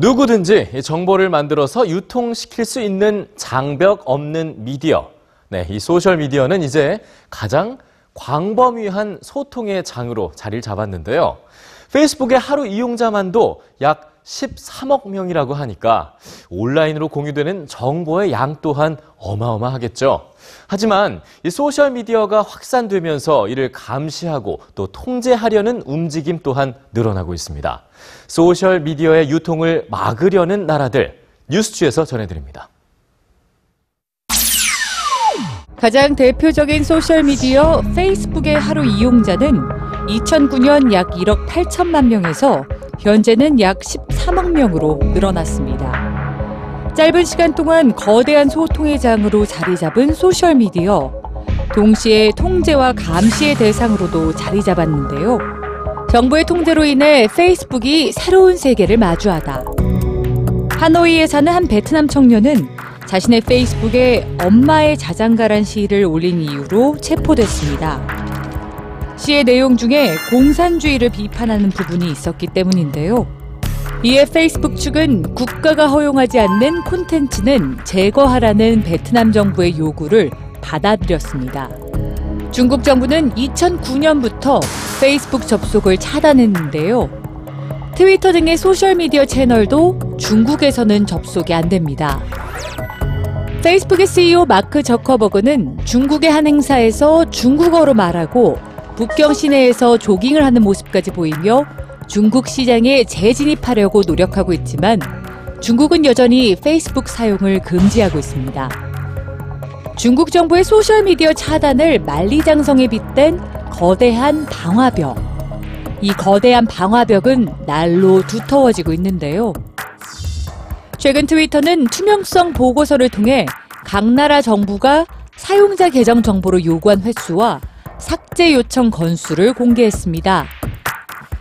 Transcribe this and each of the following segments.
누구든지 이 정보를 만들어서 유통시킬 수 있는 장벽 없는 미디어. 네, 이 소셜 미디어는 이제 가장 광범위한 소통의 장으로 자리를 잡았는데요. 페이스북의 하루 이용자만도 약 13억 명이라고 하니까 온라인으로 공유되는 정보의 양 또한 어마어마하겠죠. 하지만 이 소셜 미디어가 확산되면서 이를 감시하고 또 통제하려는 움직임 또한 늘어나고 있습니다. 소셜 미디어의 유통을 막으려는 나라들 뉴스G에서 전해드립니다. 가장 대표적인 소셜미디어 페이스북의 하루 이용자는 2009년 약 1억 8천만 명에서 현재는 약 13억 명으로 늘어났습니다. 짧은 시간 동안 거대한 소통의 장으로 자리 잡은 소셜미디어. 동시에 통제와 감시의 대상으로도 자리 잡았는데요. 정부의 통제로 인해 페이스북이 새로운 세계를 마주하다. 하노이에 사는 한 베트남 청년은 자신의 페이스북에 엄마의 자장가란 시를 올린 이유로 체포됐습니다. 시의 내용 중에 공산주의를 비판하는 부분이 있었기 때문인데요. 이에 페이스북 측은 국가가 허용하지 않는 콘텐츠는 제거하라는 베트남 정부의 요구를 받아들였습니다. 중국 정부는 2009년부터 페이스북 접속을 차단했는데요. 트위터 등의 소셜미디어 채널도 중국에서는 접속이 안 됩니다. 페이스북의 CEO 마크 저커버그는 중국의 한 행사에서 중국어로 말하고 북경 시내에서 조깅을 하는 모습까지 보이며 중국 시장에 재진입하려고 노력하고 있지만 중국은 여전히 페이스북 사용을 금지하고 있습니다. 중국 정부의 소셜미디어 차단을 만리장성에 빗댄 거대한 방화벽. 이 거대한 방화벽은 날로 두터워지고 있는데요. 최근 트위터는 투명성 보고서를 통해 각 나라 정부가 사용자 계정 정보를 요구한 횟수와 삭제 요청 건수를 공개했습니다.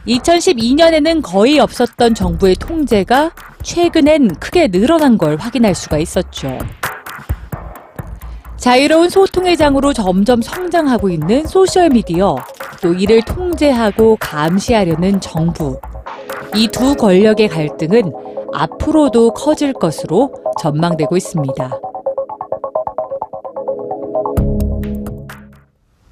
2012년에는 거의 없었던 정부의 통제가 최근엔 크게 늘어난 걸 확인할 수가 있었죠. 자유로운 소통의 장으로 점점 성장하고 있는 소셜미디어, 또 이를 통제하고 감시하려는 정부. 이 두 권력의 갈등은 앞으로도 커질 것으로 전망되고 있습니다.